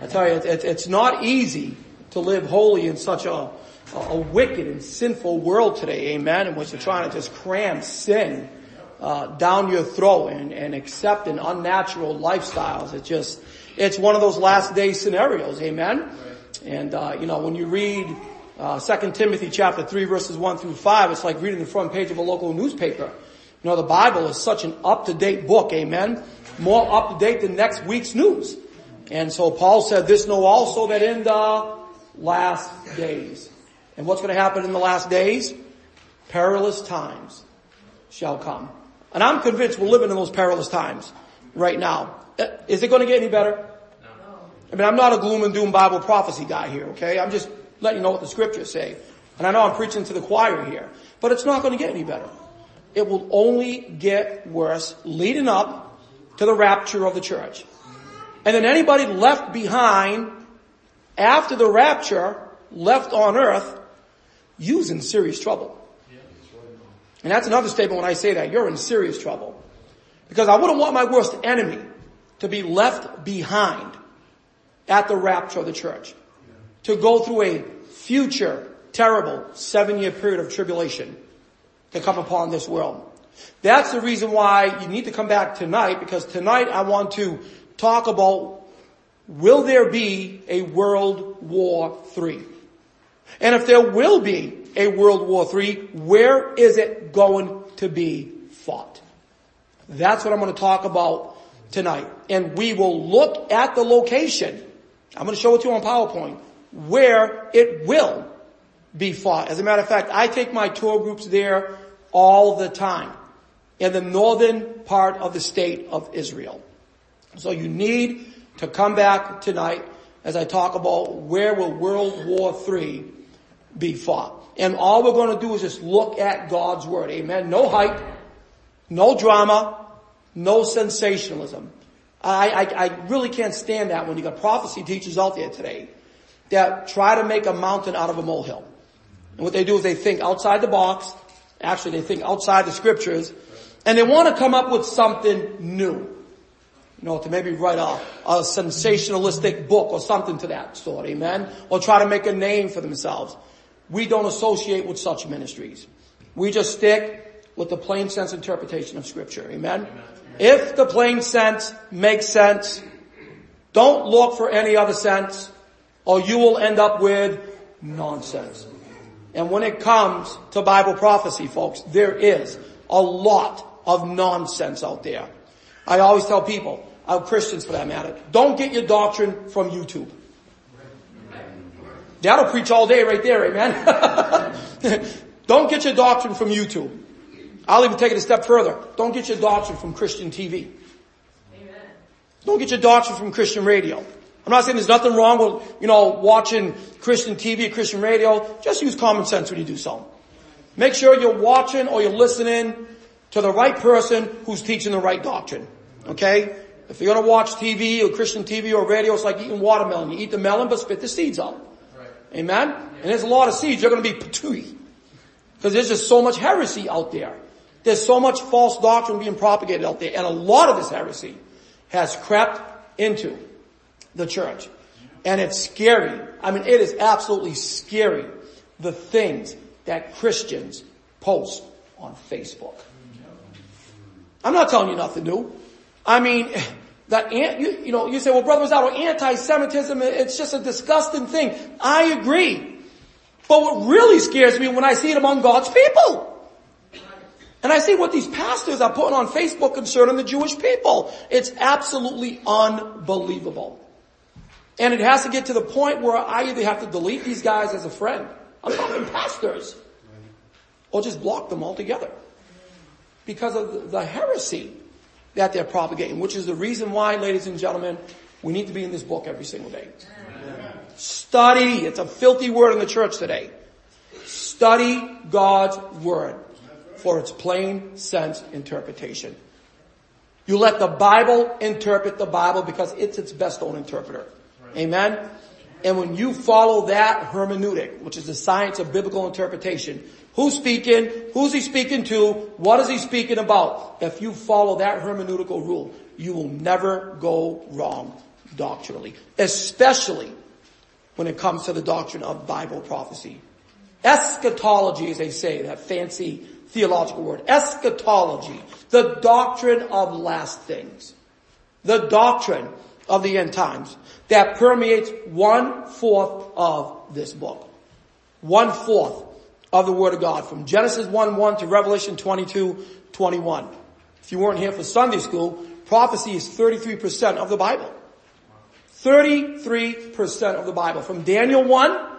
I tell you, it's, it's not easy to live holy in such a, a wicked and sinful world today, amen, in which they're trying to just cram sin uh, down your throat and, and accept an unnatural lifestyles. It's just, it's one of those last day scenarios, amen? And, uh, you know, when you read, uh, 2 Timothy chapter 3 verses 1 through 5, it's like reading the front page of a local newspaper. You know, the Bible is such an up-to-date book, amen? More up-to-date than next week's news. And so Paul said this, know also that in the last days. And what's going to happen in the last days? Perilous times shall come. And I'm convinced we're living in those perilous times right now. Uh, is it going to get any better? No. I mean, I'm not a gloom and doom Bible prophecy guy here, okay? I'm just letting you know what the scriptures say. And I know I'm preaching to the choir here, but it's not going to get any better. It will only get worse leading up to the rapture of the church. And then anybody left behind after the rapture, left on earth, you's in serious trouble. And that's another statement when I say that. You're in serious trouble. Because I wouldn't want my worst enemy to be left behind at the rapture of the church. To go through a future terrible seven year period of tribulation to come upon this world. That's the reason why you need to come back tonight because tonight I want to talk about will there be a World War III? And if there will be a World War III, where is it going to be fought? That's what I'm going to talk about tonight. And we will look at the location. I'm going to show it to you on PowerPoint where it will be fought. As a matter of fact, I take my tour groups there all the time in the northern part of the state of Israel. So you need to come back tonight as I talk about where will World War III be fought. And all we're going to do is just look at God's Word. Amen. No hype, no drama, no sensationalism. I, I, I really can't stand that when you got prophecy teachers out there today that try to make a mountain out of a molehill. And what they do is they think outside the box, actually they think outside the scriptures, and they want to come up with something new. You know, to maybe write a, a sensationalistic book or something to that sort, amen? Or try to make a name for themselves. We don't associate with such ministries. We just stick with the plain sense interpretation of scripture, amen? amen. If the plain sense makes sense, don't look for any other sense or you will end up with nonsense. And when it comes to Bible prophecy, folks, there is a lot of nonsense out there. I always tell people, uh, Christians for that matter, don't get your doctrine from YouTube. That'll preach all day right there, amen? don't get your doctrine from YouTube. I'll even take it a step further. Don't get your doctrine from Christian TV. Amen. Don't get your doctrine from Christian radio. I'm not saying there's nothing wrong with, you know, watching Christian TV, or Christian radio. Just use common sense when you do so. Make sure you're watching or you're listening to the right person who's teaching the right doctrine. Okay? If you're gonna watch TV or Christian TV or radio, it's like eating watermelon. You eat the melon but spit the seeds out. Right. Amen? Yeah. And there's a lot of seeds. You're gonna be patooey. Because there's just so much heresy out there. There's so much false doctrine being propagated out there. And a lot of this heresy has crept into the church. And it's scary. I mean, it is absolutely scary the things that Christians post on Facebook. I'm not telling you nothing new. I mean, that you, you know, you say, well, brother, was that anti-Semitism? It's just a disgusting thing. I agree. But what really scares me when I see it among God's people. And I see what these pastors are putting on Facebook concerning the Jewish people. It's absolutely unbelievable. And it has to get to the point where I either have to delete these guys as a friend. I'm talking pastors. Or just block them altogether. Because of the heresy that they're propagating, which is the reason why, ladies and gentlemen, we need to be in this book every single day. Study. It's a filthy word in the church today. Study God's word for its plain sense interpretation. You let the Bible interpret the Bible because it's its best own interpreter. Amen? And when you follow that hermeneutic, which is the science of biblical interpretation, who's speaking, who's he speaking to, what is he speaking about? If you follow that hermeneutical rule, you will never go wrong. doctrinally, especially when it comes to the doctrine of Bible prophecy. Eschatology, as they say, that fancy theological word. Eschatology, the doctrine of last things. The doctrine of the end times that permeates one fourth of this book. One fourth of the Word of God from Genesis 1 1 to Revelation 22 21. If you weren't here for Sunday school, prophecy is 33% of the Bible. 33% of the Bible. From Daniel 1,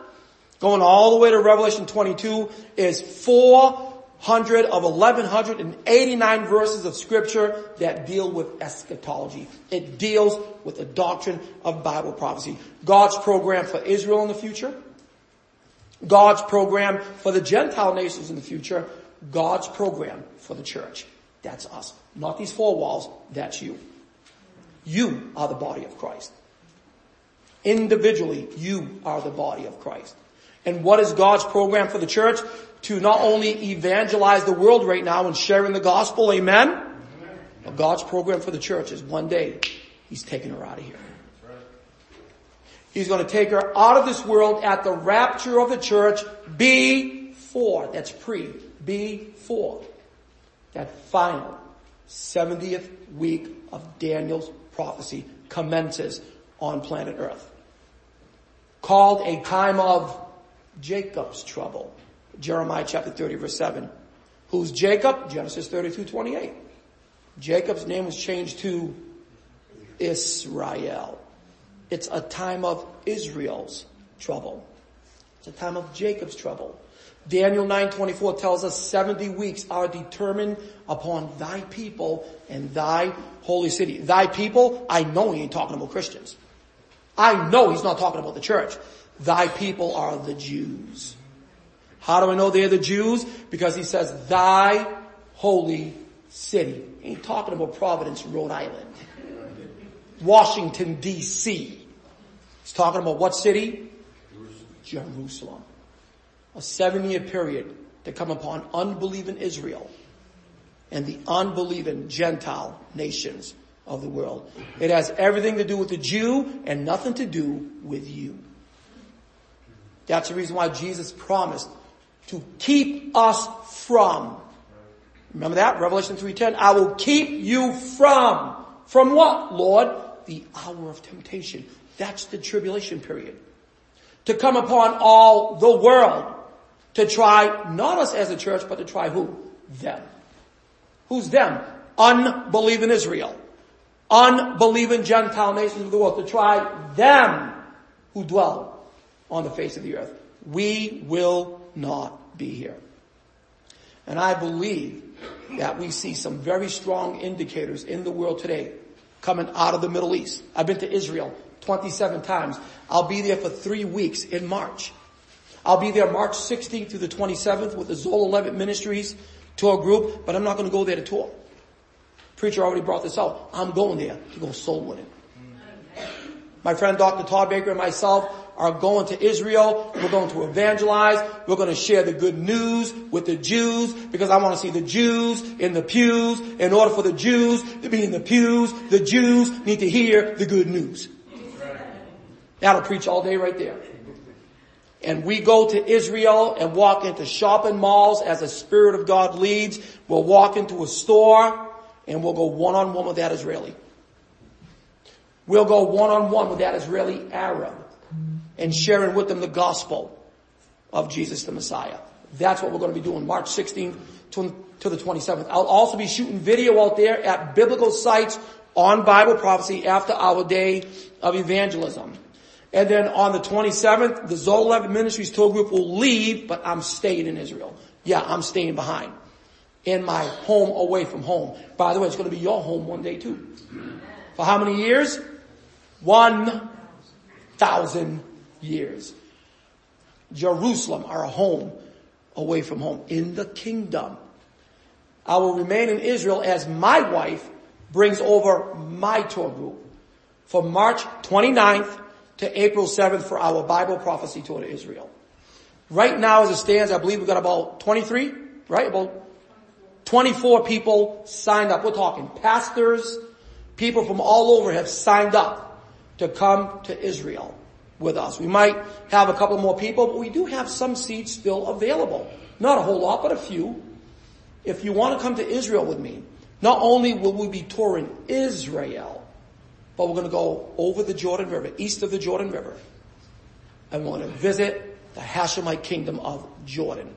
going all the way to Revelation 22 is 400 of 1189 verses of scripture that deal with eschatology. It deals with the doctrine of Bible prophecy. God's program for Israel in the future, God's program for the Gentile nations in the future, God's program for the church. That's us. Not these four walls, that's you. You are the body of Christ. Individually, you are the body of Christ. And what is God's program for the church? To not only evangelize the world right now and sharing the gospel, amen? amen. God's program for the church is one day, He's taking her out of here. He's going to take her out of this world at the rapture of the church before, that's pre, before that final 70th week of Daniel's prophecy commences on planet earth. Called a time of Jacob's trouble. Jeremiah chapter 30 verse 7. Who's Jacob? Genesis 32, 28. Jacob's name was changed to Israel. It's a time of Israel's trouble. It's a time of Jacob's trouble. Daniel 9:24 tells us 70 weeks are determined upon thy people and thy holy city. Thy people, I know he ain't talking about Christians. I know he's not talking about the church. Thy people are the Jews. How do I know they're the Jews? Because he says thy holy city. He ain't talking about Providence, Rhode Island. Washington DC. Talking about what city? Jerusalem. Jerusalem. A seven year period to come upon unbelieving Israel and the unbelieving Gentile nations of the world. It has everything to do with the Jew and nothing to do with you. That's the reason why Jesus promised to keep us from. Remember that? Revelation 3.10. I will keep you from. From what, Lord? The hour of temptation. That's the tribulation period. To come upon all the world. To try, not us as a church, but to try who? Them. Who's them? Unbelieving Israel. Unbelieving Gentile nations of the world. To try them who dwell on the face of the earth. We will not be here. And I believe that we see some very strong indicators in the world today coming out of the Middle East. I've been to Israel 27 times. I'll be there for three weeks in March. I'll be there March 16th through the 27th with the Zola Levitt Ministries tour group, but I'm not going to go there to tour. Preacher already brought this out. I'm going there to go soul winning. My friend Dr. Todd Baker and myself are going to Israel. We're going to evangelize. We're going to share the good news with the Jews because I want to see the Jews in the pews. In order for the Jews to be in the pews, the Jews need to hear the good news. That'll preach all day right there. And we go to Israel and walk into shopping malls as the Spirit of God leads. We'll walk into a store and we'll go one on one with that Israeli. We'll go one on one with that Israeli Arab and sharing with them the gospel of Jesus the Messiah. That's what we're going to be doing March 16th to, the 27th. I'll also be shooting video out there at biblical sites on Bible prophecy after our day of evangelism. And then on the 27th, the Levitt Ministries tour group will leave, but I'm staying in Israel. Yeah, I'm staying behind. In my home away from home. By the way, it's going to be your home one day too. For how many years? One thousand years. Jerusalem, our home away from home in the kingdom. I will remain in Israel as my wife brings over my tour group from March 29th to April 7th for our Bible prophecy tour to Israel. Right now as it stands, I believe we've got about 23, right? About 24 people signed up. We're talking pastors, people from all over have signed up to come to Israel with us. We might have a couple more people, but we do have some seats still available. Not a whole lot, but a few. If you want to come to Israel with me, not only will we be touring Israel, but we're going to go over the Jordan River, east of the Jordan River, and we're going to visit the Hashemite kingdom of Jordan.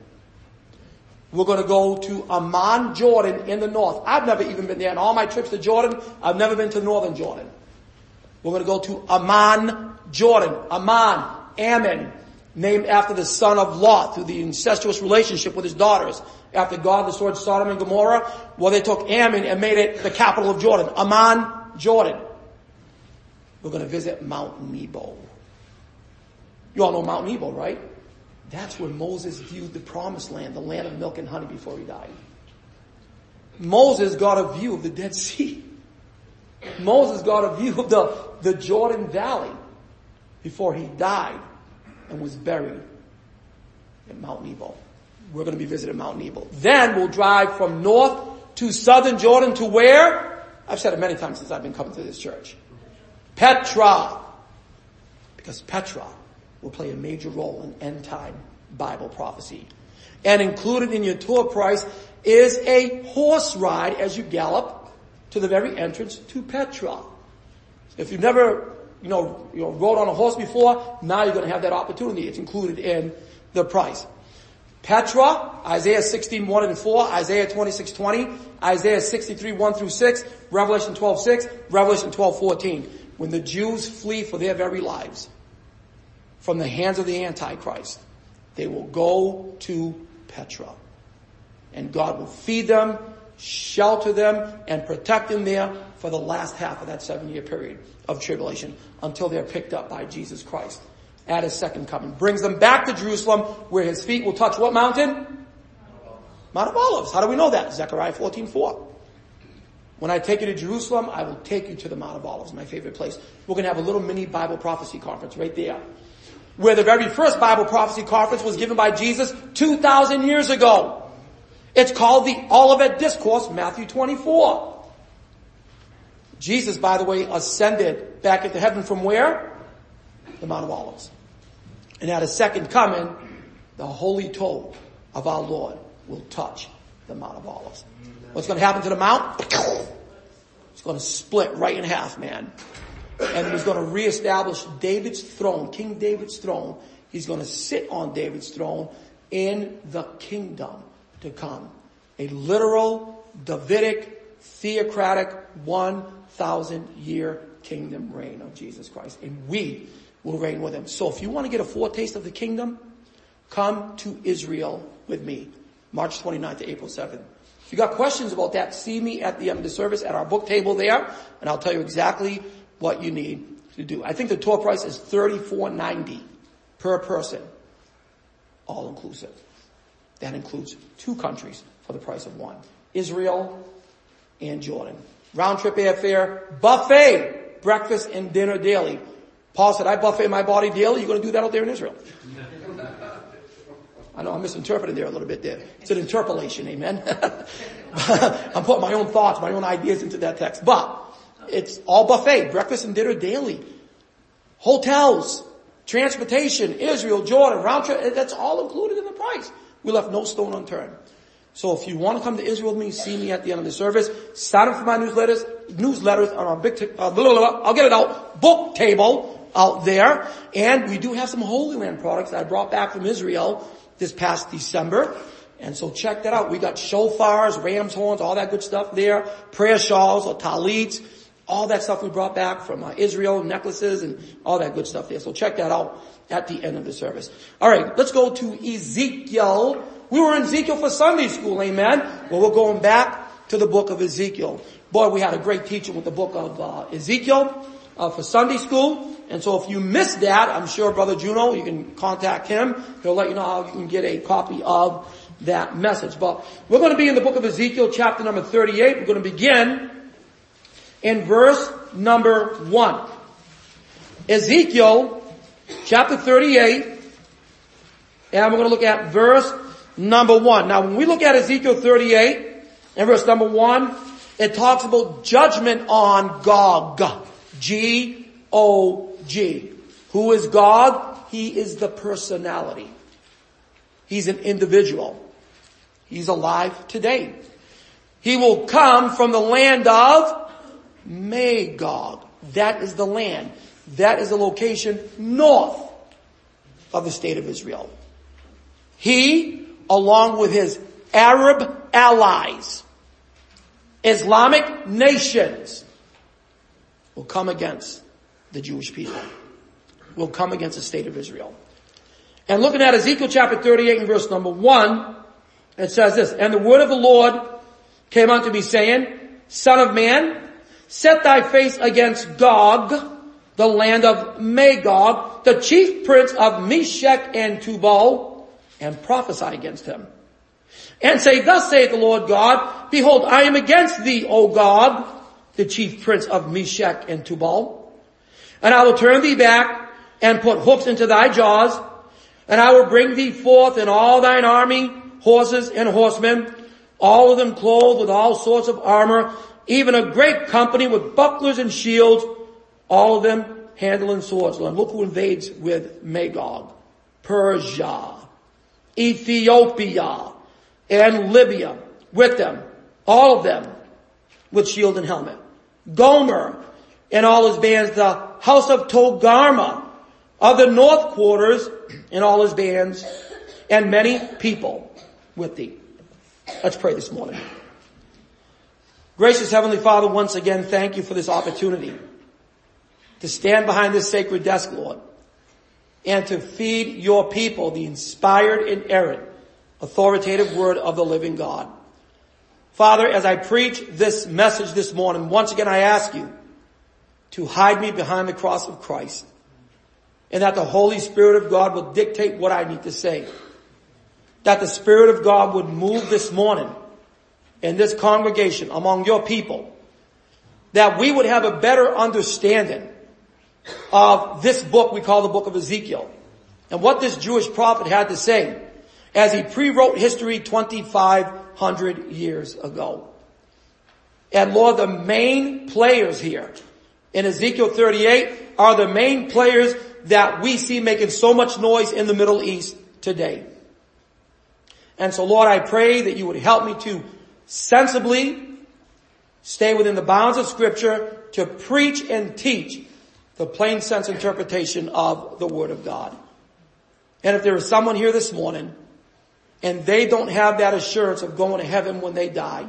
We're going to go to Amman, Jordan in the north. I've never even been there. In all my trips to Jordan, I've never been to northern Jordan. We're going to go to Amman, Jordan. Amman, Ammon, named after the son of Lot through the incestuous relationship with his daughters. After God destroyed Sodom and Gomorrah, well they took Ammon and made it the capital of Jordan. Amman, Jordan. We're going to visit Mount Nebo. You all know Mount Nebo, right? That's where Moses viewed the promised land, the land of milk and honey before he died. Moses got a view of the Dead Sea. Moses got a view of the, the Jordan Valley before he died and was buried at Mount Nebo. We're going to be visiting Mount Nebo. Then we'll drive from north to southern Jordan to where? I've said it many times since I've been coming to this church. Petra. Because Petra will play a major role in end time Bible prophecy. And included in your tour price is a horse ride as you gallop to the very entrance to Petra. If you've never, you know, you know, rode on a horse before, now you're going to have that opportunity. It's included in the price. Petra, Isaiah 16, 1 and 4, Isaiah 26, 20, Isaiah 63, 1 through 6, Revelation 12, 6, Revelation 12, 14. When the Jews flee for their very lives from the hands of the Antichrist, they will go to Petra. And God will feed them, shelter them, and protect them there for the last half of that seven year period of tribulation until they're picked up by Jesus Christ at his second coming. Brings them back to Jerusalem where his feet will touch what mountain? Mount of Olives. How do we know that? Zechariah 14, 4. When I take you to Jerusalem, I will take you to the Mount of Olives, my favorite place. We're going to have a little mini Bible prophecy conference right there. Where the very first Bible prophecy conference was given by Jesus 2,000 years ago. It's called the Olivet Discourse, Matthew 24. Jesus, by the way, ascended back into heaven from where? The Mount of Olives. And at his second coming, the holy toe of our Lord will touch the Mount of Olives. What's going to happen to the mount? It's going to split right in half, man. And he's going to reestablish David's throne, King David's throne. He's going to sit on David's throne in the kingdom to come. A literal, Davidic, theocratic, 1,000 year kingdom reign of Jesus Christ. And we will reign with him. So if you want to get a foretaste of the kingdom, come to Israel with me. March 29th to April 7th. If you got questions about that, see me at the end of the service at our book table there, and I'll tell you exactly what you need to do. I think the tour price is $34.90 per person, all inclusive. That includes two countries for the price of one. Israel and Jordan. Round trip airfare, buffet, breakfast and dinner daily. Paul said, I buffet my body daily. You're going to do that out there in Israel. I know I'm misinterpreting there a little bit there. It's an interpolation, amen. I'm putting my own thoughts, my own ideas into that text. But it's all buffet, breakfast and dinner daily. Hotels, transportation, Israel, Jordan, round trip, that's all included in the price. We left no stone unturned. So if you want to come to Israel with me, see me at the end of the service. Sign up for my newsletters, newsletters on our big, t- uh, I'll get it out, book table out there. And we do have some Holy Land products that I brought back from Israel this past December. And so check that out. We got shofars, ram's horns, all that good stuff there. Prayer shawls or tallits, all that stuff we brought back from uh, Israel, necklaces and all that good stuff there. So check that out at the end of the service. Alright, let's go to Ezekiel. We were in Ezekiel for Sunday school, amen? Well, we're going back to the book of Ezekiel. Boy, we had a great teaching with the book of uh, Ezekiel uh, for Sunday school. And so if you missed that, I'm sure Brother Juno, you can contact him. He'll let you know how you can get a copy of that message. But we're going to be in the book of Ezekiel chapter number 38. We're going to begin in verse number 1. Ezekiel chapter 38 and we're going to look at verse number 1. Now when we look at Ezekiel 38 and verse number 1, it talks about judgment on Gog. G Who is Gog? He is the personality. He's an individual. He's alive today. He will come from the land of Magog. That is the land. That is the location north of the state of Israel. He, along with his Arab allies, Islamic nations, will come against the Jewish people. Will come against the state of Israel. And looking at Ezekiel chapter 38 and verse number 1, it says this, And the word of the Lord came unto me saying, Son of man, set thy face against Gog, the land of Magog, the chief prince of Meshech and Tubal, and prophesy against him. And say, Thus saith the Lord God, Behold, I am against thee, O Gog, the chief prince of Meshech and Tubal. And I will turn thee back and put hooks into thy jaws, and I will bring thee forth in all thine army, horses and horsemen, all of them clothed with all sorts of armor, even a great company with bucklers and shields, all of them handling swords. And look who invades with Magog. Persia, Ethiopia, and Libya with them. All of them with shield and helmet. Gomer and all his bands, the house of Togarmah of the north quarters and all his bands, and many people with thee. Let's pray this morning. Gracious Heavenly Father, once again, thank you for this opportunity to stand behind this sacred desk, Lord, and to feed your people the inspired, inerrant, authoritative word of the living God. Father, as I preach this message this morning, once again I ask you to hide me behind the cross of Christ and that the Holy Spirit of God will dictate what I need to say. That the Spirit of God would move this morning in this congregation among your people. That we would have a better understanding of this book we call the book of Ezekiel and what this Jewish prophet had to say as he pre-wrote history 2,500 years ago. And Lord, the main players here in Ezekiel 38 are the main players that we see making so much noise in the Middle East today. And so Lord, I pray that you would help me to sensibly stay within the bounds of scripture to preach and teach the plain sense interpretation of the Word of God. And if there is someone here this morning and they don't have that assurance of going to heaven when they die,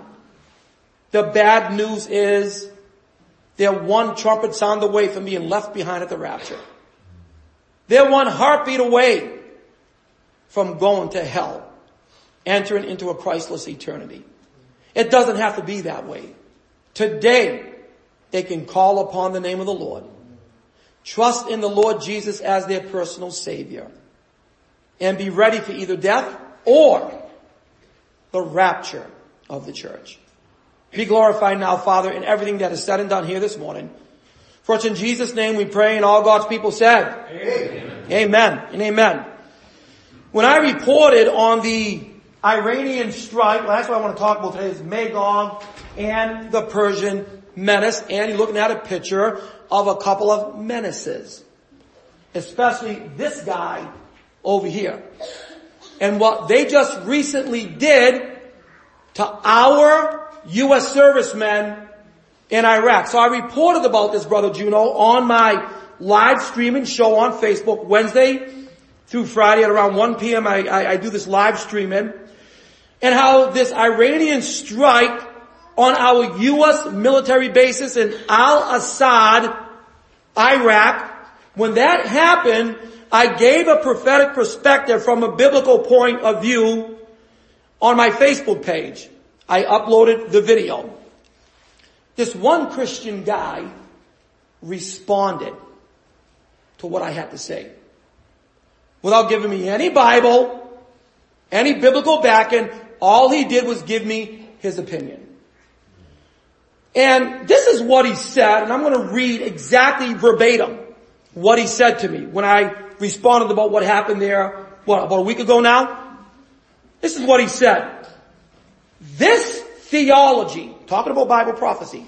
the bad news is they're one trumpet sound away from being left behind at the rapture. They're one heartbeat away from going to hell, entering into a Christless eternity. It doesn't have to be that way. Today, they can call upon the name of the Lord Trust in the Lord Jesus as their personal Savior. And be ready for either death or the rapture of the church. Be glorified now, Father, in everything that is said and done here this morning. For it's in Jesus' name we pray and all God's people said. Amen. Amen and amen. When I reported on the Iranian strike, well, that's what I want to talk about today is Magog and the Persian menace. And you're looking at a picture of a couple of menaces. Especially this guy over here. And what they just recently did to our U.S. servicemen in Iraq. So I reported about this, Brother Juno, on my live streaming show on Facebook Wednesday through Friday at around 1 p.m. I, I, I do this live streaming and how this Iranian strike on our U.S. military bases in Al-Asad, Iraq. When that happened, I gave a prophetic perspective from a biblical point of view on my Facebook page. I uploaded the video. This one Christian guy responded to what I had to say. Without giving me any Bible, any biblical backing, all he did was give me his opinion. And this is what he said, and I'm going to read exactly verbatim what he said to me when I responded about what happened there, what, about a week ago now? This is what he said. This theology, talking about Bible prophecy,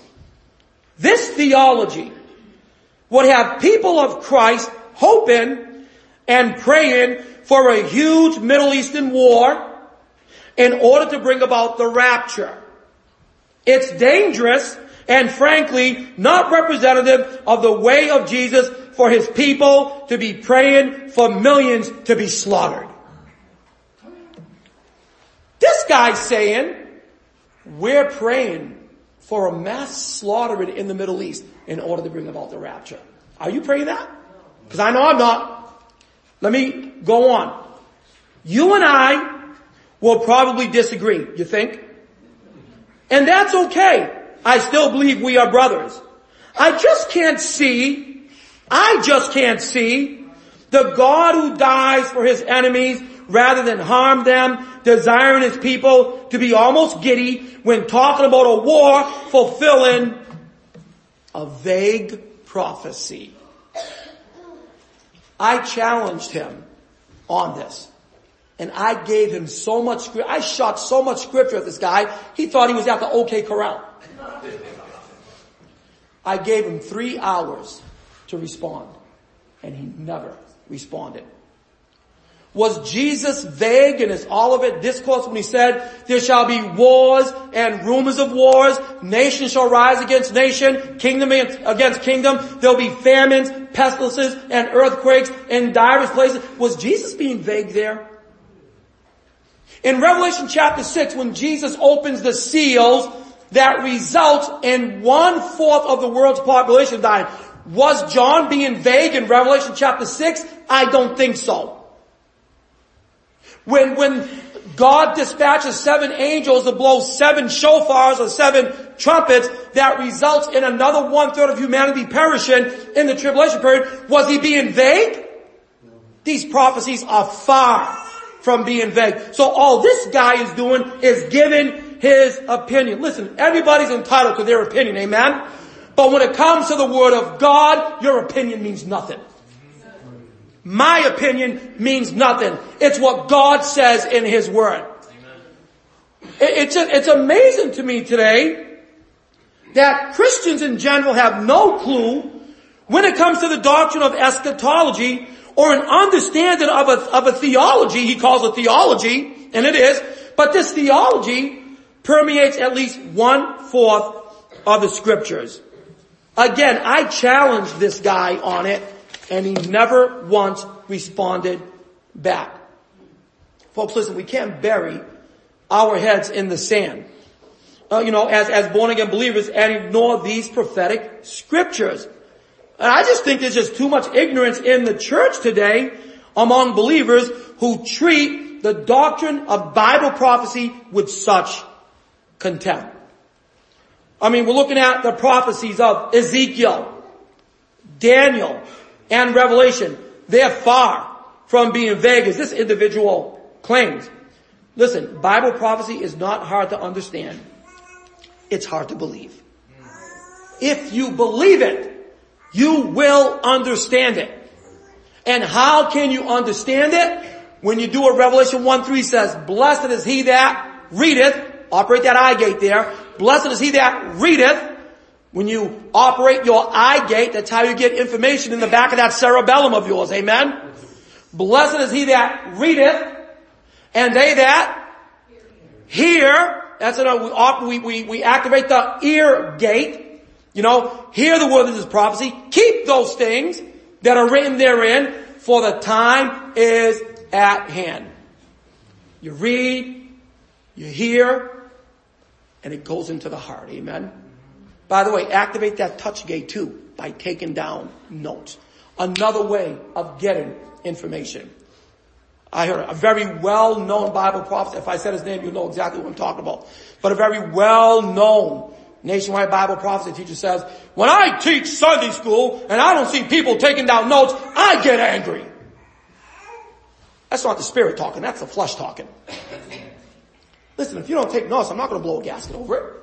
this theology would have people of Christ hoping and praying for a huge Middle Eastern war in order to bring about the rapture. It's dangerous and frankly not representative of the way of Jesus for his people to be praying for millions to be slaughtered. This guy's saying, we're praying for a mass slaughtering in the Middle East in order to bring about the rapture. Are you praying that? Because I know I'm not. Let me go on. You and I will probably disagree, you think? And that's okay. I still believe we are brothers. I just can't see, I just can't see the God who dies for his enemies rather than harm them, desiring his people to be almost giddy when talking about a war fulfilling a vague prophecy. I challenged him on this. And I gave him so much. I shot so much scripture at this guy, he thought he was at the OK Corral. I gave him three hours to respond. And he never responded. Was Jesus vague in his Olivet discourse when he said, there shall be wars and rumors of wars, nation shall rise against nation, kingdom against kingdom, there'll be famines, pestilences, and earthquakes in diverse places. Was Jesus being vague there? In Revelation chapter 6, when Jesus opens the seals that results in one fourth of the world's population dying, was John being vague in Revelation chapter 6? I don't think so. When, when God dispatches seven angels to blow seven shofars or seven trumpets that results in another one third of humanity perishing in the tribulation period, was he being vague? These prophecies are far from being vague. So all this guy is doing is giving his opinion. Listen, everybody's entitled to their opinion, amen? But when it comes to the word of God, your opinion means nothing. My opinion means nothing. It's what God says in His Word. It's, it's amazing to me today that Christians in general have no clue when it comes to the doctrine of eschatology or an understanding of a, of a theology, he calls it theology, and it is, but this theology permeates at least one fourth of the scriptures. Again, I challenge this guy on it and he never once responded back. Folks, listen, we can't bury our heads in the sand. Uh, you know, as, as born again believers and ignore these prophetic scriptures. And I just think there's just too much ignorance in the church today among believers who treat the doctrine of Bible prophecy with such contempt. I mean, we're looking at the prophecies of Ezekiel, Daniel, and Revelation. They're far from being vague as this individual claims. Listen, Bible prophecy is not hard to understand. It's hard to believe. If you believe it, you will understand it. And how can you understand it? When you do a Revelation 1 3 says, blessed is he that readeth, operate that eye gate there, blessed is he that readeth, when you operate your eye gate, that's how you get information in the back of that cerebellum of yours. Amen? Blessed is he that readeth, and they that hear. That's what we, we, we activate the ear gate. You know, hear the word of this prophecy. Keep those things that are written therein, for the time is at hand. You read, you hear, and it goes into the heart. Amen? By the way, activate that touch gate too by taking down notes. Another way of getting information. I heard a very well-known Bible prophet. If I said his name, you'll know exactly what I'm talking about. But a very well-known nationwide Bible prophecy teacher says, when I teach Sunday school and I don't see people taking down notes, I get angry. That's not the spirit talking, that's the flesh talking. Listen, if you don't take notes, I'm not going to blow a gasket over it.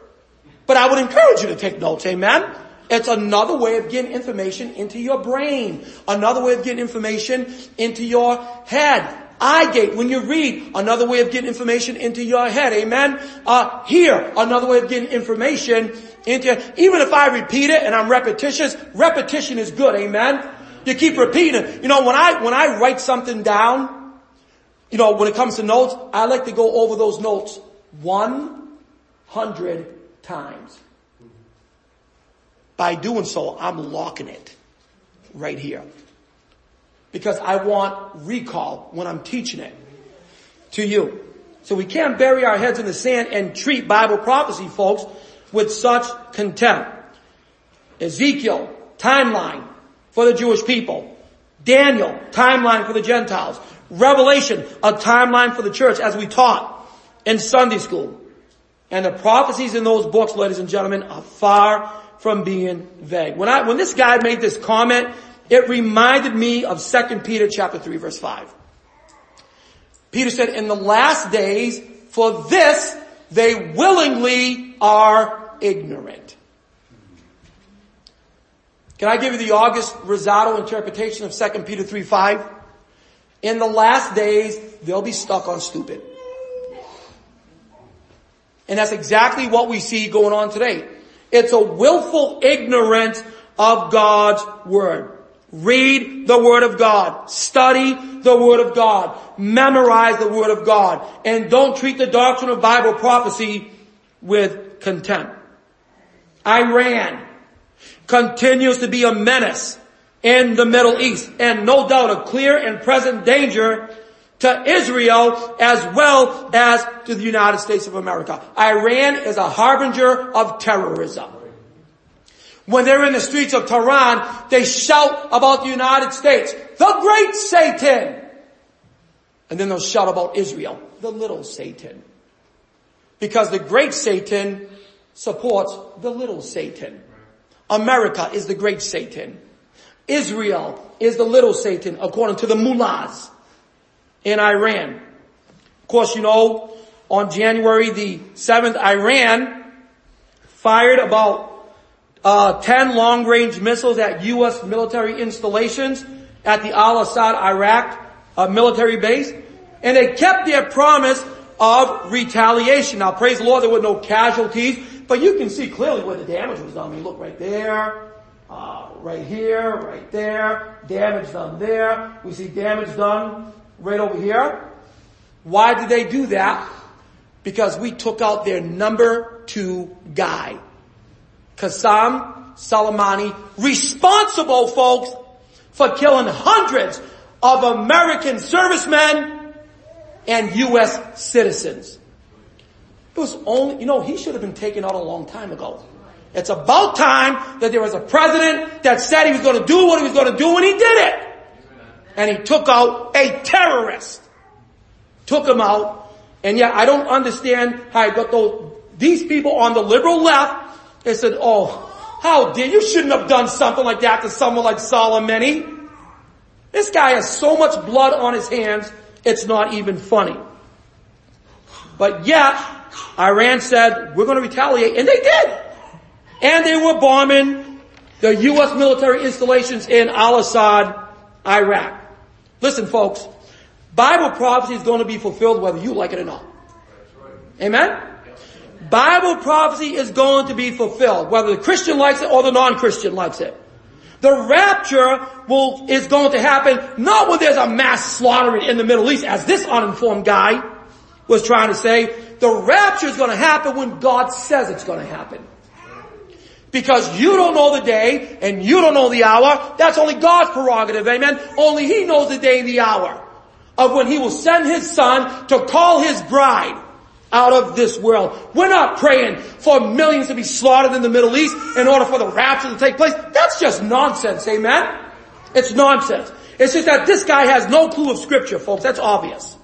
But I would encourage you to take notes, amen? It's another way of getting information into your brain. Another way of getting information into your head. Eye gate, when you read, another way of getting information into your head, amen? Uh, here, another way of getting information into, even if I repeat it and I'm repetitious, repetition is good, amen? You keep repeating. You know, when I, when I write something down, you know, when it comes to notes, I like to go over those notes 100 times. By doing so, I'm locking it right here. Because I want recall when I'm teaching it to you. So we can't bury our heads in the sand and treat Bible prophecy, folks, with such contempt. Ezekiel, timeline for the Jewish people. Daniel, timeline for the Gentiles. Revelation, a timeline for the church as we taught in Sunday school. And the prophecies in those books, ladies and gentlemen, are far from being vague. When I, when this guy made this comment, it reminded me of 2 Peter chapter 3 verse 5. Peter said, in the last days, for this they willingly are ignorant. Can I give you the August Rosado interpretation of 2 Peter 3 5? In the last days, they'll be stuck on stupid. And that's exactly what we see going on today. It's a willful ignorance of God's Word. Read the Word of God. Study the Word of God. Memorize the Word of God. And don't treat the doctrine of Bible prophecy with contempt. Iran continues to be a menace in the Middle East and no doubt a clear and present danger to Israel as well as to the United States of America. Iran is a harbinger of terrorism. When they're in the streets of Tehran, they shout about the United States, the great Satan. And then they'll shout about Israel, the little Satan. Because the great Satan supports the little Satan. America is the great Satan. Israel is the little Satan according to the mullahs in Iran. Of course, you know, on January the 7th, Iran fired about uh, 10 long-range missiles at U.S. military installations at the Al-Asad, Iraq uh, military base, and they kept their promise of retaliation. Now, praise the Lord, there were no casualties, but you can see clearly where the damage was done. I mean, look right there, uh, right here, right there, damage done there. We see damage done right over here. Why did they do that? Because we took out their number two guy. Qasem Soleimani, responsible folks for killing hundreds of American servicemen and U.S. citizens. It was only, you know, he should have been taken out a long time ago. It's about time that there was a president that said he was going to do what he was going to do and he did it. And he took out a terrorist. Took him out. And yet I don't understand how he got those, these people on the liberal left, they said, oh, how dare you shouldn't have done something like that to someone like Soleimani. This guy has so much blood on his hands, it's not even funny. But yet, Iran said, we're going to retaliate, and they did. And they were bombing the U.S. military installations in Al-Asad, Iraq. Listen folks, Bible prophecy is going to be fulfilled whether you like it or not. Amen? Bible prophecy is going to be fulfilled whether the Christian likes it or the non-Christian likes it. The rapture will, is going to happen not when there's a mass slaughtering in the Middle East as this uninformed guy was trying to say. The rapture is going to happen when God says it's going to happen. Because you don't know the day and you don't know the hour. That's only God's prerogative, amen? Only He knows the day and the hour of when He will send His Son to call His bride out of this world. We're not praying for millions to be slaughtered in the Middle East in order for the rapture to take place. That's just nonsense, amen? It's nonsense. It's just that this guy has no clue of scripture, folks. That's obvious.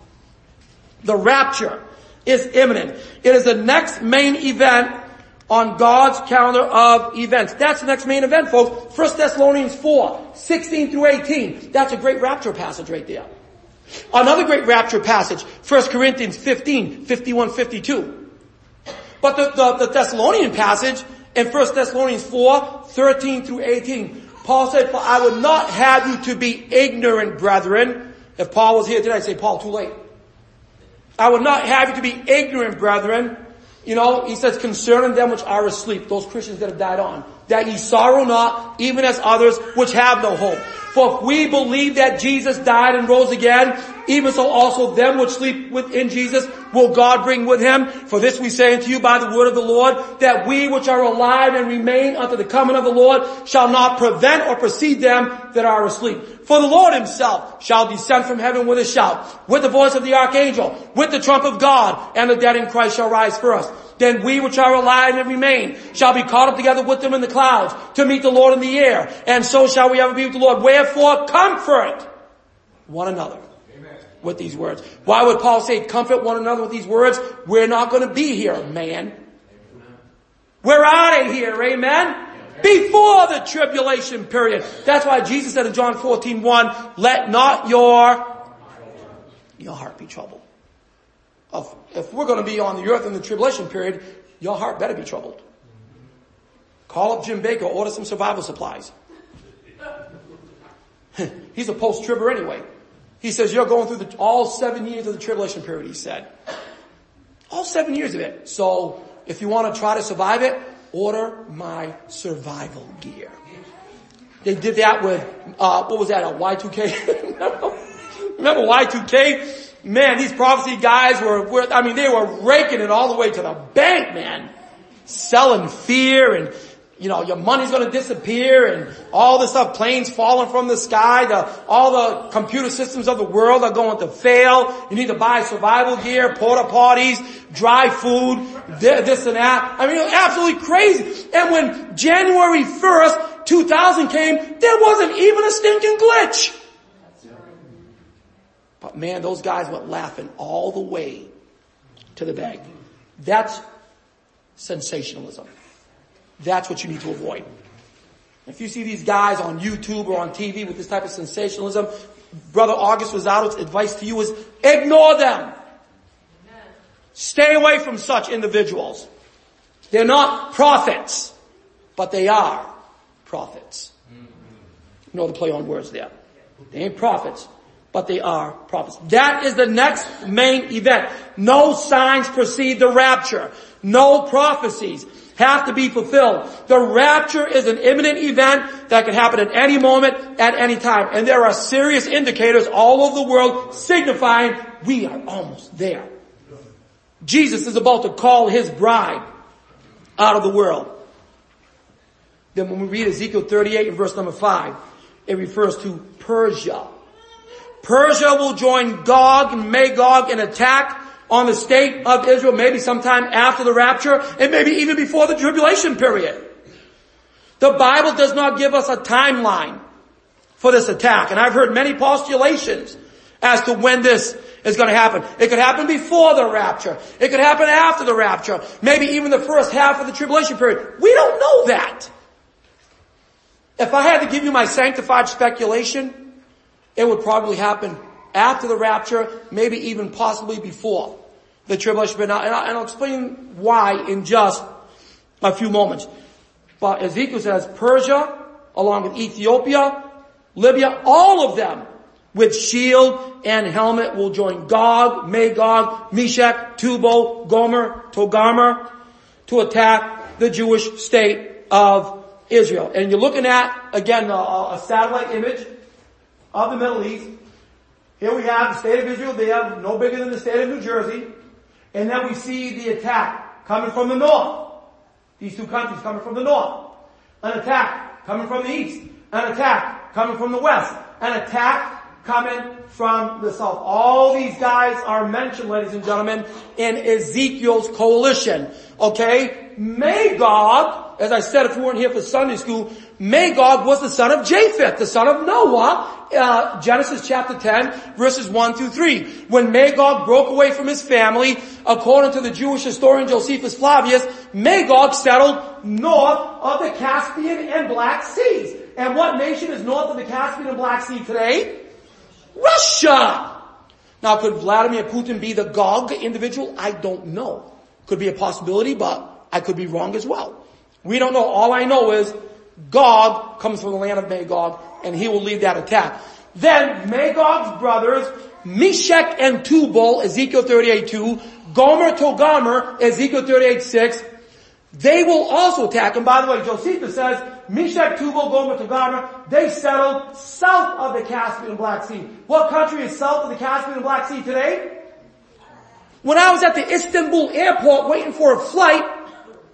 The rapture is imminent. It is the next main event on God's calendar of events. That's the next main event, folks. 1 Thessalonians 4, 16 through 18. That's a great rapture passage right there. Another great rapture passage, 1 Corinthians 15, 51, 52. But the, the, the Thessalonian passage in 1 Thessalonians 4, 13 through 18. Paul said, for I would not have you to be ignorant, brethren. If Paul was here today, I'd say, Paul, too late. I would not have you to be ignorant, brethren, You know, he says, concerning them which are asleep, those Christians that have died on, that ye sorrow not, even as others which have no hope. For if we believe that Jesus died and rose again, even so also them which sleep within Jesus will God bring with him. For this we say unto you by the word of the Lord, that we which are alive and remain unto the coming of the Lord shall not prevent or precede them that are asleep. For the Lord himself shall descend from heaven with a shout, with the voice of the archangel, with the trump of God, and the dead in Christ shall rise first. Then we which are alive and remain shall be caught up together with them in the clouds to meet the Lord in the air. And so shall we ever be with the Lord. Wherefore comfort one another with these words. Why would Paul say comfort one another with these words? We're not going to be here, man. We're out of here, amen? Before the tribulation period. That's why Jesus said in John 14, 1, let not your, your heart be troubled of, if we're going to be on the earth in the tribulation period, your heart better be troubled. Call up Jim Bakker, order some survival supplies. He's a post-tribber anyway. He says you're going through the, all seven years of the tribulation period, he said. All seven years of it. So, if you want to try to survive it, order my survival gear. They did that with, uh, what was that, a Y2K? Remember Y2K? Man, these prophecy guys were, were, I mean, they were raking it all the way to the bank, man. Selling fear and, you know, your money's gonna disappear and all this stuff, planes falling from the sky, the, all the computer systems of the world are going to fail. You need to buy survival gear, porta potties, dry food, this and that. I mean, it was absolutely crazy. And when January 1st, 2000 came, there wasn't even a stinking glitch. But man, those guys went laughing all the way to the bank. That's sensationalism. That's what you need to avoid. If you see these guys on YouTube or on TV with this type of sensationalism, Brother August Rosado's advice to you is ignore them. Stay away from such individuals. They're not prophets, but they are prophets. You know the play on words there. They ain't prophets, but they are prophets. That is the next main event. No signs precede the rapture. No prophecies have to be fulfilled. The rapture is an imminent event that can happen at any moment, at any time. And there are serious indicators all over the world signifying we are almost there. Jesus is about to call his bride out of the world. Then when we read Ezekiel 38 in verse number 5, it refers to Persia. Persia will join Gog and Magog in attack on the state of Israel, maybe sometime after the rapture, and maybe even before the tribulation period. The Bible does not give us a timeline for this attack, and I've heard many postulations as to when this is going to happen. It could happen before the rapture. It could happen after the rapture. Maybe even the first half of the tribulation period. We don't know that. If I had to give you my sanctified speculation, it would probably happen after the rapture, maybe even possibly before the tribulation. And I'll explain why in just a few moments. But Ezekiel says Persia, along with Ethiopia, Libya, all of them with shield and helmet will join Gog, Magog, Meshech, Tubal, Gomer, Togarmah to attack the Jewish state of Israel. And you're looking at, again, a, a satellite image of the Middle East. Here we have the state of Israel there, no bigger than the state of New Jersey. And then we see the attack coming from the north. These two countries coming from the north. An attack coming from the east. An attack coming from the west. An attack coming from the south. All these guys are mentioned, ladies and gentlemen, in Ezekiel's coalition. Okay? Magog, as I said if you weren't here for Sunday school, Magog was the son of Japheth, the son of Noah, uh, Genesis chapter 10, verses 1 through 3. When Magog broke away from his family, according to the Jewish historian Josephus Flavius, Magog settled north of the Caspian and Black Seas. And what nation is north of the Caspian and Black Sea today? Russia! Now could Vladimir Putin be the Gog individual? I don't know. Could be a possibility, but I could be wrong as well. We don't know. All I know is Gog comes from the land of Magog and he will lead that attack. Then Magog's brothers, Meshech and Tubal, Ezekiel 38 2, Gomer Ezekiel 38 6, they will also attack. And by the way, Josephus says, Meshech, Tubal, Gomer, Togarmah, they settled south of the Caspian Black Sea. What country is south of the Caspian Black Sea today? When I was at the Istanbul airport waiting for a flight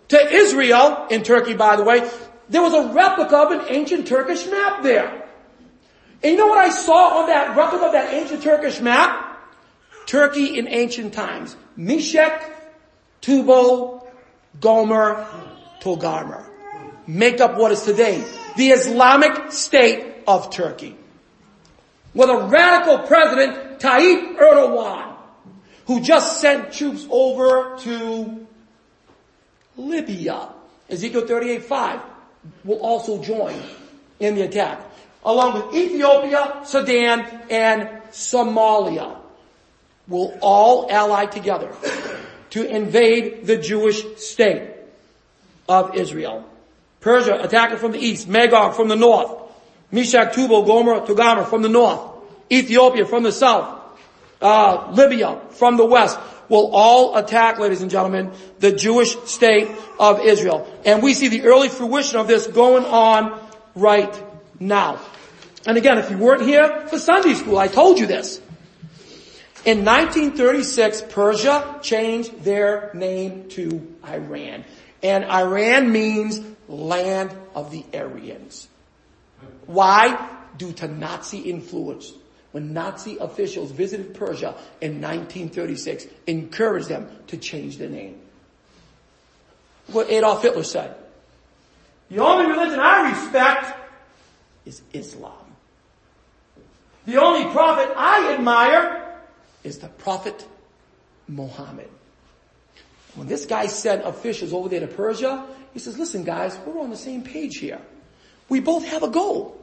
to Israel, in Turkey by the way, there was a replica of an ancient Turkish map there. And you know what I saw on that replica of that ancient Turkish map? Turkey in ancient times. Meshech, Tubal, Gomer, Togarmah. Make up what is today the Islamic State of Turkey. With a radical president, Tayyip Erdogan, who just sent troops over to Libya. Ezekiel 38 5 will also join in the attack, along with Ethiopia, Sudan, and Somalia will all ally together to invade the Jewish state of Israel. Persia attacking from the east, Magog from the north, Meshech, Tubal, Gomer, Togarmah from the north, Ethiopia from the south, uh, Libya from the west will all attack, ladies and gentlemen, the Jewish state of Israel. And we see the early fruition of this going on right now. And again, if you weren't here for Sunday school, I told you this. In 1936, Persia changed their name to Iran. And Iran means land of the Aryans. Why? Due to Nazi influence when Nazi officials visited Persia in 1936, encouraged them to change the name. What Adolf Hitler said. The only religion I respect is Islam. The only prophet I admire is the prophet Muhammad. When this guy sent officials over there to Persia, he says, listen guys, we're on the same page here. We both have a goal.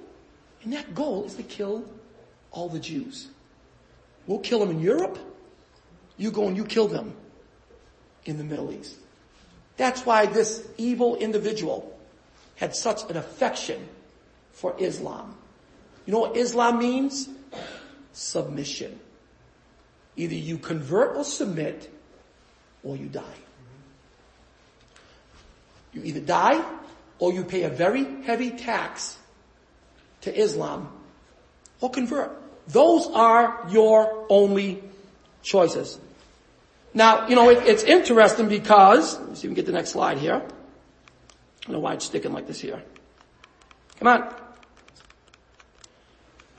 And that goal is to kill all the Jews. We'll kill them in Europe. You go and you kill them in the Middle East. That's why this evil individual had such an affection for Islam. You know what Islam means? Submission. Either you convert or submit, or you die. You either die, or you pay a very heavy tax to Islam, or convert. Those are your only choices. Now, you know, it, it's interesting because, let's see if we can get the next slide here. I don't know why it's sticking like this here. Come on.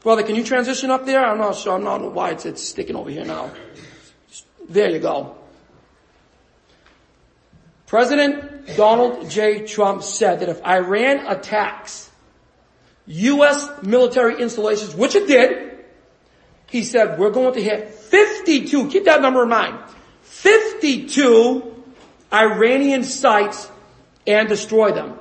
Brother, can you transition up there? I'm not sure, I'm not why it's, it's sticking over here now. There you go. President Donald J. Trump said that if Iran attacks U.S. military installations, which it did, he said, we're going to hit 52, keep that number in mind, 52 Iranian sites and destroy them.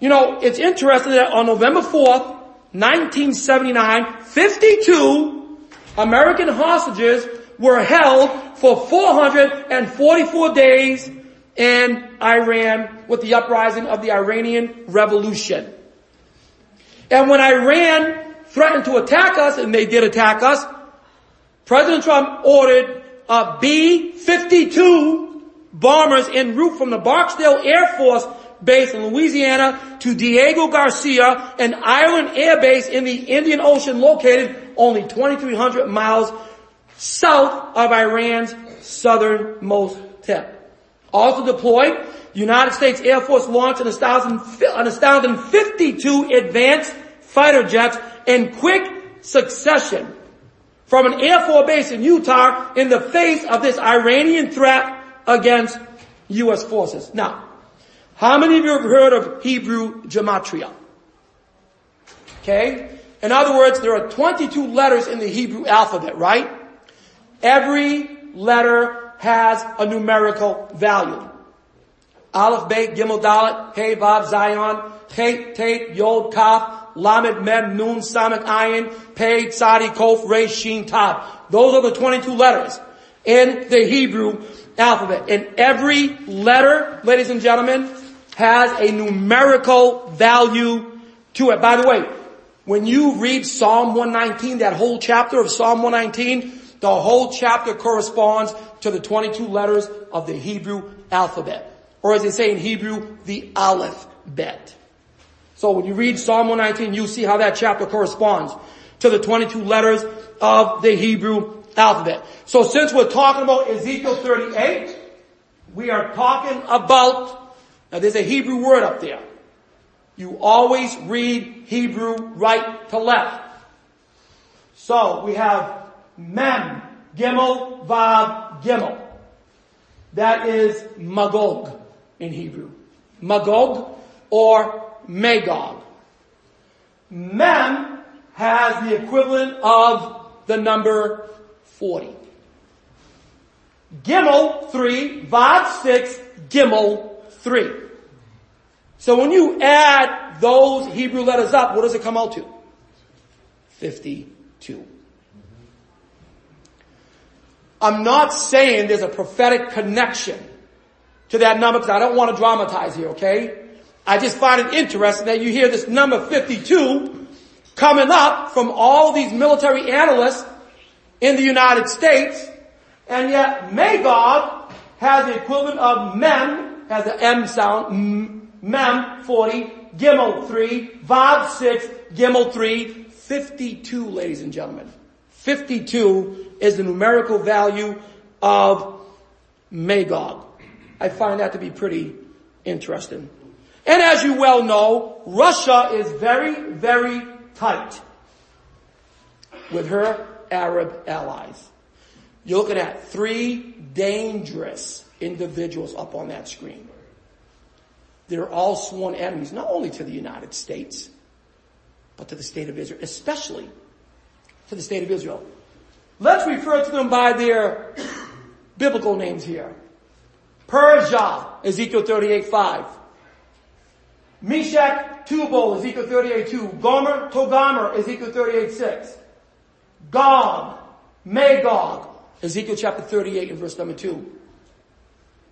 You know, it's interesting that on November 4th, 1979, 52 American hostages were held for 444 days in Iran with the uprising of the Iranian Revolution. And when Iran threatened to attack us, and they did attack us, President Trump ordered uh, a B-52 bombers en route from the Barksdale Air Force Base in Louisiana to Diego Garcia, an island air base in the Indian Ocean located only 2,300 miles south of Iran's southernmost tip. Also deployed, United States Air Force launched an astounding, an astounding 52 advanced fighter jets in quick succession from an Air Force base in Utah in the face of this Iranian threat against U.S. forces. Now, how many of you have heard of Hebrew gematria? Okay? In other words, there are 22 letters in the Hebrew alphabet, right? Every letter has a numerical value. Aleph, Beit, Gimel, Dalet, Hey, Vav, Zayin, Chet, Tate, Yod, Kaf, Lamed, Mem, Nun, Samek, Ayin, Pei, Tzadi, Kof, Resh, Shin, Tav. Those are the 22 letters in the Hebrew alphabet. And every letter, ladies and gentlemen, has a numerical value to it. By the way, When you read Psalm 119, that whole chapter of Psalm 119, the whole chapter corresponds to the 22 letters of the Hebrew alphabet. Or as they say in Hebrew, the Aleph bet. So when you read Psalm 119, you see how that chapter corresponds to the 22 letters of the Hebrew alphabet. So since we're talking about Ezekiel 38, we are talking about, now there's a Hebrew word up there. You always read Hebrew right to left. So we have Mem, Gimel, Vav, Gimel. That is Magog in Hebrew. Magog or Magog. Mem has the equivalent of the number 40. Gimel 3, Vav 6, Gimel 3. So when you add those Hebrew letters up, what does it come out to? 52. I'm not saying there's a prophetic connection to that number because I don't want to dramatize here, okay? I just find it interesting that you hear this number 52 coming up from all these military analysts in the United States, and yet Magog has the equivalent of Mem, has the M sound, Mem 40, Gimel 3, Vav 6, Gimel 3, 52 ladies and gentlemen. 52 is the numerical value of Magog. I find that to be pretty interesting. And as you well know, Russia is very, very tight with her Arab allies. You're looking at three dangerous individuals up on that screen. They're all sworn enemies, not only to the United States, but to the state of Israel, especially to the state of Israel. Let's refer to them by their biblical names here. Persia, Ezekiel 38, 5. Meshech, Tubal, Ezekiel 38, 2. Gomer, Togarmah, Ezekiel 38, 6. Gog, Magog, Ezekiel chapter 38 and verse number 2.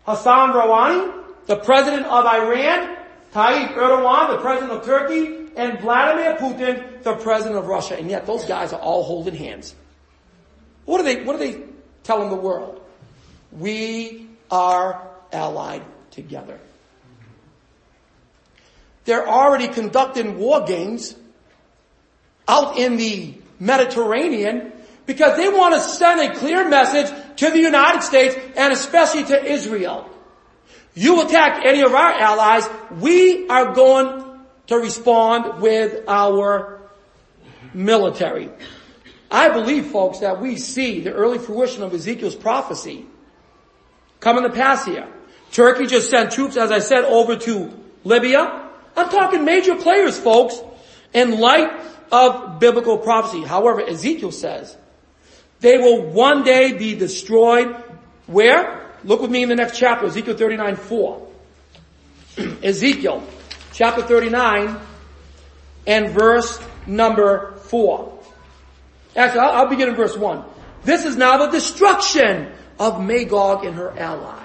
Hassan Rouhani, the president of Iran, Tayyip Erdogan, the president of Turkey, and Vladimir Putin, the president of Russia. And yet those guys are all holding hands. What are they, what are they telling the world? We are allied together. They're already conducting war games out in the Mediterranean because they want to send a clear message to the United States and especially to Israel. You attack any of our allies, we are going to respond with our military. I believe, folks, that we see the early fruition of Ezekiel's prophecy coming to pass here. Turkey just sent troops, as I said, over to Libya. I'm talking major players, folks, in light of biblical prophecy. However, Ezekiel says they will one day be destroyed. Where? Look with me in the next chapter, Ezekiel 39, 4. Ezekiel chapter 39 and verse number 4. Actually, I'll, I'll begin in verse 1. This is now the destruction of Magog and her allies.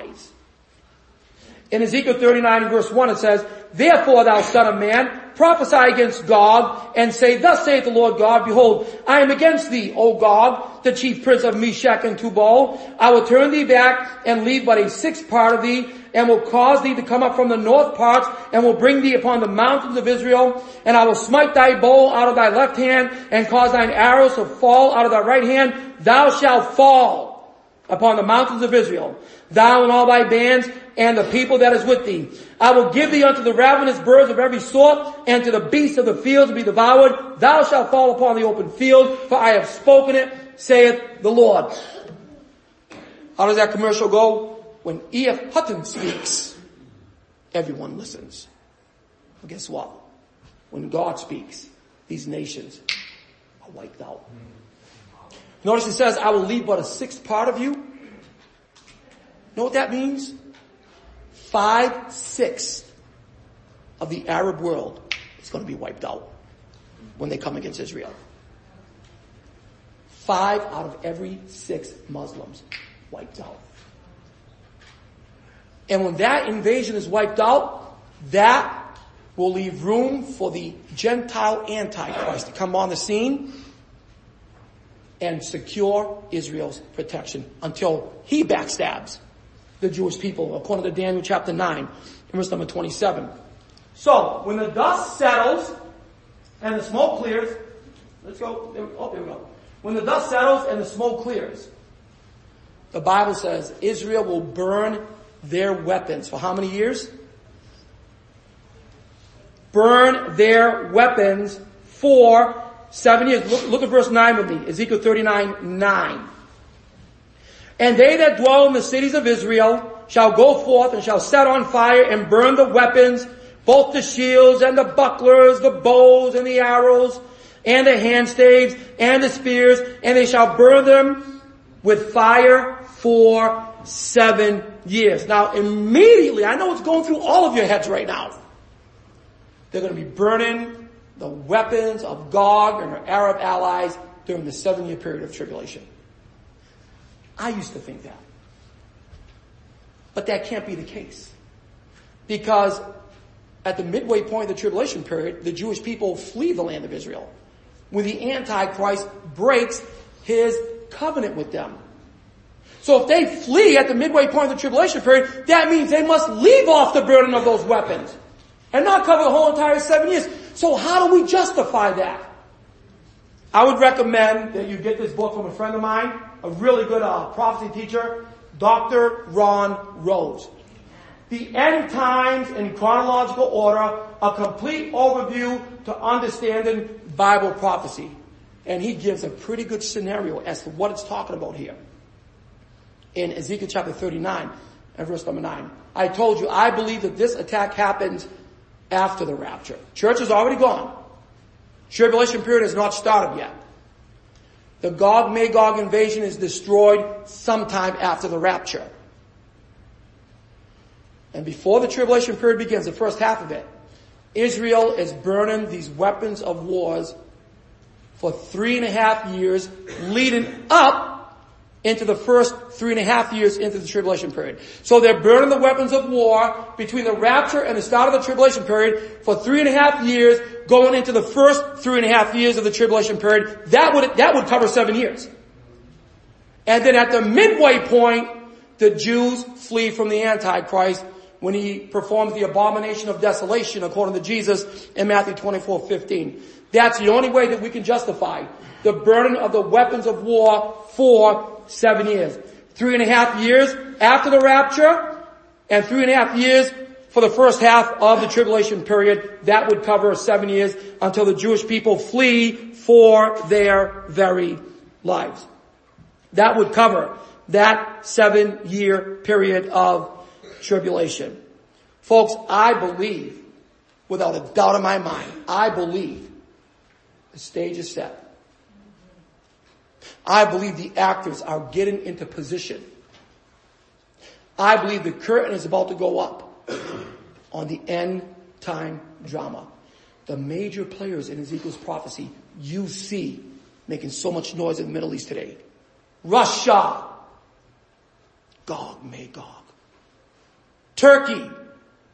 In Ezekiel 39 and verse 1 it says, Therefore thou son of man, prophesy against Gog and say, Thus saith the Lord God, Behold, I am against thee, O Gog, the chief prince of Meshech and Tubal. I will turn thee back and leave but a sixth part of thee and will cause thee to come up from the north parts and will bring thee upon the mountains of Israel and I will smite thy bow out of thy left hand and cause thine arrows to fall out of thy right hand. Thou shalt fall upon the mountains of Israel, thou and all thy bands and the people that is with thee. I will give thee unto the ravenous birds of every sort and to the beasts of the field to be devoured. Thou shalt fall upon the open field, for I have spoken it, saith the Lord. How does that commercial go? When E.F. Hutton speaks, everyone listens. Guess what? When God speaks, these nations are wiped out. Notice it says, I will leave but a sixth part of you. Know what that means? Five sixths of the Arab world is going to be wiped out when they come against Israel. Five out of every six Muslims wiped out. And when that invasion is wiped out, that will leave room for the Gentile Antichrist to come on the scene and secure Israel's protection until he backstabs the Jewish people, according to Daniel chapter 9, verse number 27. So, when the dust settles and the smoke clears, let's go, oh, there we go. When the dust settles and the smoke clears, the Bible says Israel will burn their weapons for how many years? Burn their weapons for seven years. Look, look at verse 9 with me. Ezekiel 39, 9. And they that dwell in the cities of Israel shall go forth and shall set on fire and burn the weapons, both the shields and the bucklers, the bows and the arrows, and the handstaves and the spears, and they shall burn them with fire for seven years. Now immediately, I know it's going through all of your heads right now. They're going to be burning the weapons of Gog and their Arab allies during the seven year period of tribulation. I used to think that. But that can't be the case. Because at the midway point of the tribulation period, the Jewish people flee the land of Israel. When the Antichrist breaks his covenant with them. So if they flee at the midway point of the tribulation period, that means they must leave off the burden of those weapons. And not cover the whole entire seven years. So how do we justify that? I would recommend that you get this book from a friend of mine, a really good uh, prophecy teacher, Dr. Ron Rhodes. The end times in chronological order, a complete overview to understanding Bible prophecy. And he gives a pretty good scenario as to what it's talking about here. In Ezekiel chapter 39 and verse number 9. I told you, I believe that this attack happens after the rapture. Church is already gone. Tribulation period has not started yet. The Gog Magog invasion is destroyed sometime after the rapture. And before the tribulation period begins, the first half of it, Israel is burning these weapons of wars for three and a half years leading up into the first three and a half years into the tribulation period. So they're burning the weapons of war between the rapture and the start of the tribulation period for three and a half years going into the first three and a half years of the tribulation period. That would, that would cover seven years. And then at the midway point, the Jews flee from the Antichrist when he performs the abomination of desolation according to Jesus in Matthew 24, 15. That's the only way that we can justify the burden of the weapons of war for seven years. Three and a half years after the rapture and three and a half years for the first half of the tribulation period. That would cover seven years until the Jewish people flee for their very lives. That would cover that seven year period of tribulation. Folks, I believe, without a doubt in my mind, I believe the stage is set. I believe the actors are getting into position. I believe the curtain is about to go up on the end time drama. The major players in Ezekiel's prophecy you see making so much noise in the Middle East today. Russia, Gog, Magog. Turkey,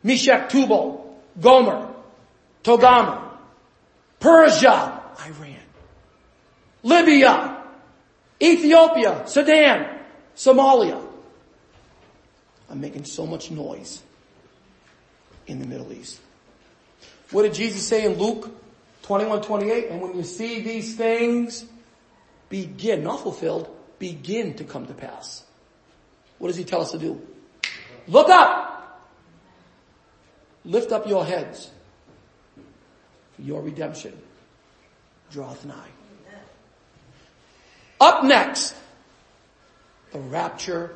Meshech, Tubal, Gomer, Togarmah. Persia, Iran. Libya, Ethiopia, Sudan, Somalia. I'm making so much noise in the Middle East. What did Jesus say in Luke 21, 28? And when you see these things begin, not fulfilled, begin to come to pass. What does he tell us to do? Look up! Lift up your heads. Your redemption draweth nigh. Up next, the rapture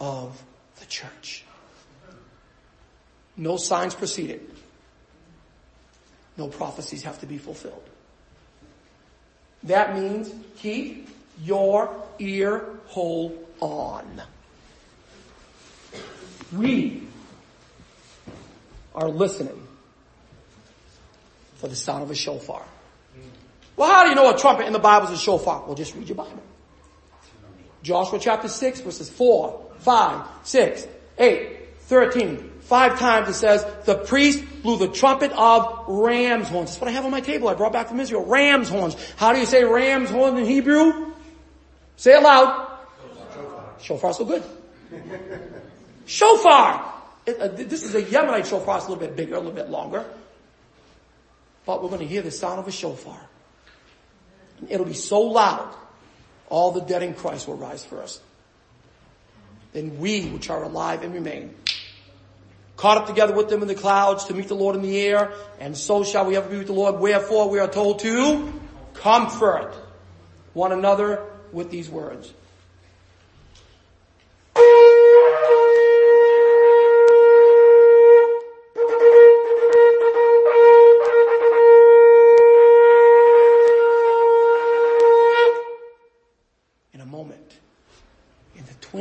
of the church. No signs preceded. No prophecies have to be fulfilled. That means keep your ear hole on. We are listening for the sound of a shofar. Well, how do you know a trumpet in the Bible is a shofar? Well, just read your Bible. Joshua chapter 6 verses 4, 5, 6, 8, 13, five times it says, the priest blew the trumpet of ram's horns. That's what I have on my table. I brought back from Israel. Ram's horns. How do you say ram's horns in Hebrew? Say it loud. Shofar. so good. shofar. It, uh, this is a Yemenite shofar. It's a little bit bigger, a little bit longer. But we're going to hear the sound of a shofar. It'll be so loud, all the dead in Christ will rise first. Then we, which are alive and remain, caught up together with them in the clouds to meet the Lord in the air, and so shall we ever be with the Lord. Wherefore we are told to comfort one another with these words.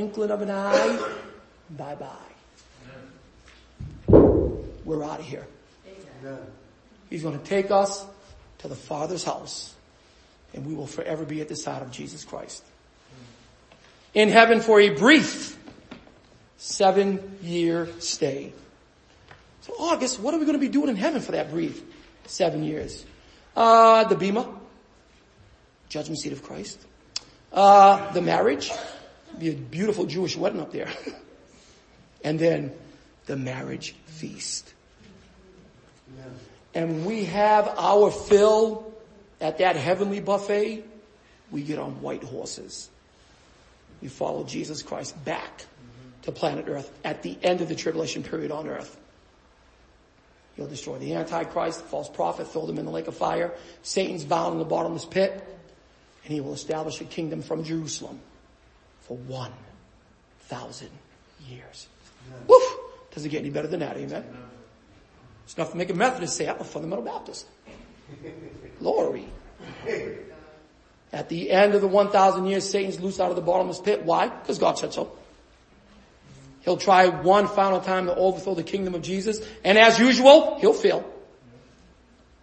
Twinkling of an eye, bye bye. We're out of here. He's going to take us to the Father's house and we will forever be at the side of Jesus Christ. In heaven for a brief seven year stay. So August, what are we going to be doing in heaven for that brief seven years? Uh, the Bema, judgment seat of Christ. Uh, the marriage, be a beautiful Jewish wedding up there. and then the marriage feast. And we have our fill at that heavenly buffet. We get on white horses. We follow Jesus Christ back to planet earth at the end of the tribulation period on earth. He'll destroy the Antichrist, the false prophet, throw them in the lake of fire. Satan's bound in the bottomless pit, and he will establish a kingdom from Jerusalem for 1,000 years. Amen. Woof! Doesn't get any better than that, amen? amen. It's enough to make a Methodist say, I'm a fundamental Baptist. Glory. At the end of the 1,000 years, Satan's loose out of the bottomless pit. Why? Because God said so. He'll try one final time to overthrow the kingdom of Jesus, and as usual, he'll fail.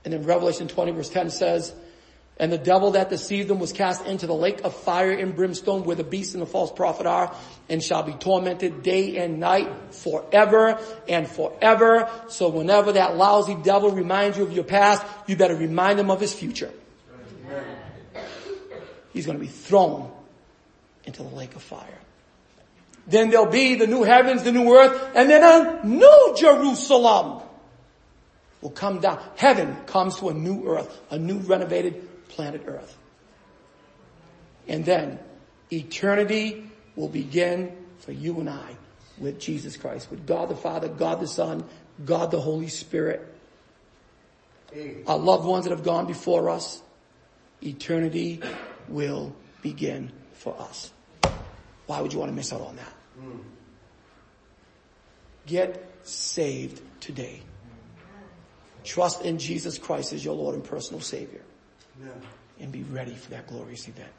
And then Revelation 20 verse 10 says, and the devil that deceived them was cast into the lake of fire and brimstone where the beast and the false prophet are and shall be tormented day and night forever and forever. So whenever that lousy devil reminds you of your past, you better remind him of his future. He's going to be thrown into the lake of fire. Then there'll be the new heavens, the new earth, and then a new Jerusalem will come down. Heaven comes to a new earth, a new renovated planet earth. And then eternity will begin for you and I with Jesus Christ, with God the Father, God the Son, God the Holy Spirit. Our loved ones that have gone before us, eternity will begin for us. Why would you want to miss out on that? Hmm. Get saved today. Trust in Jesus Christ as your Lord and personal Savior and be ready for that glorious event.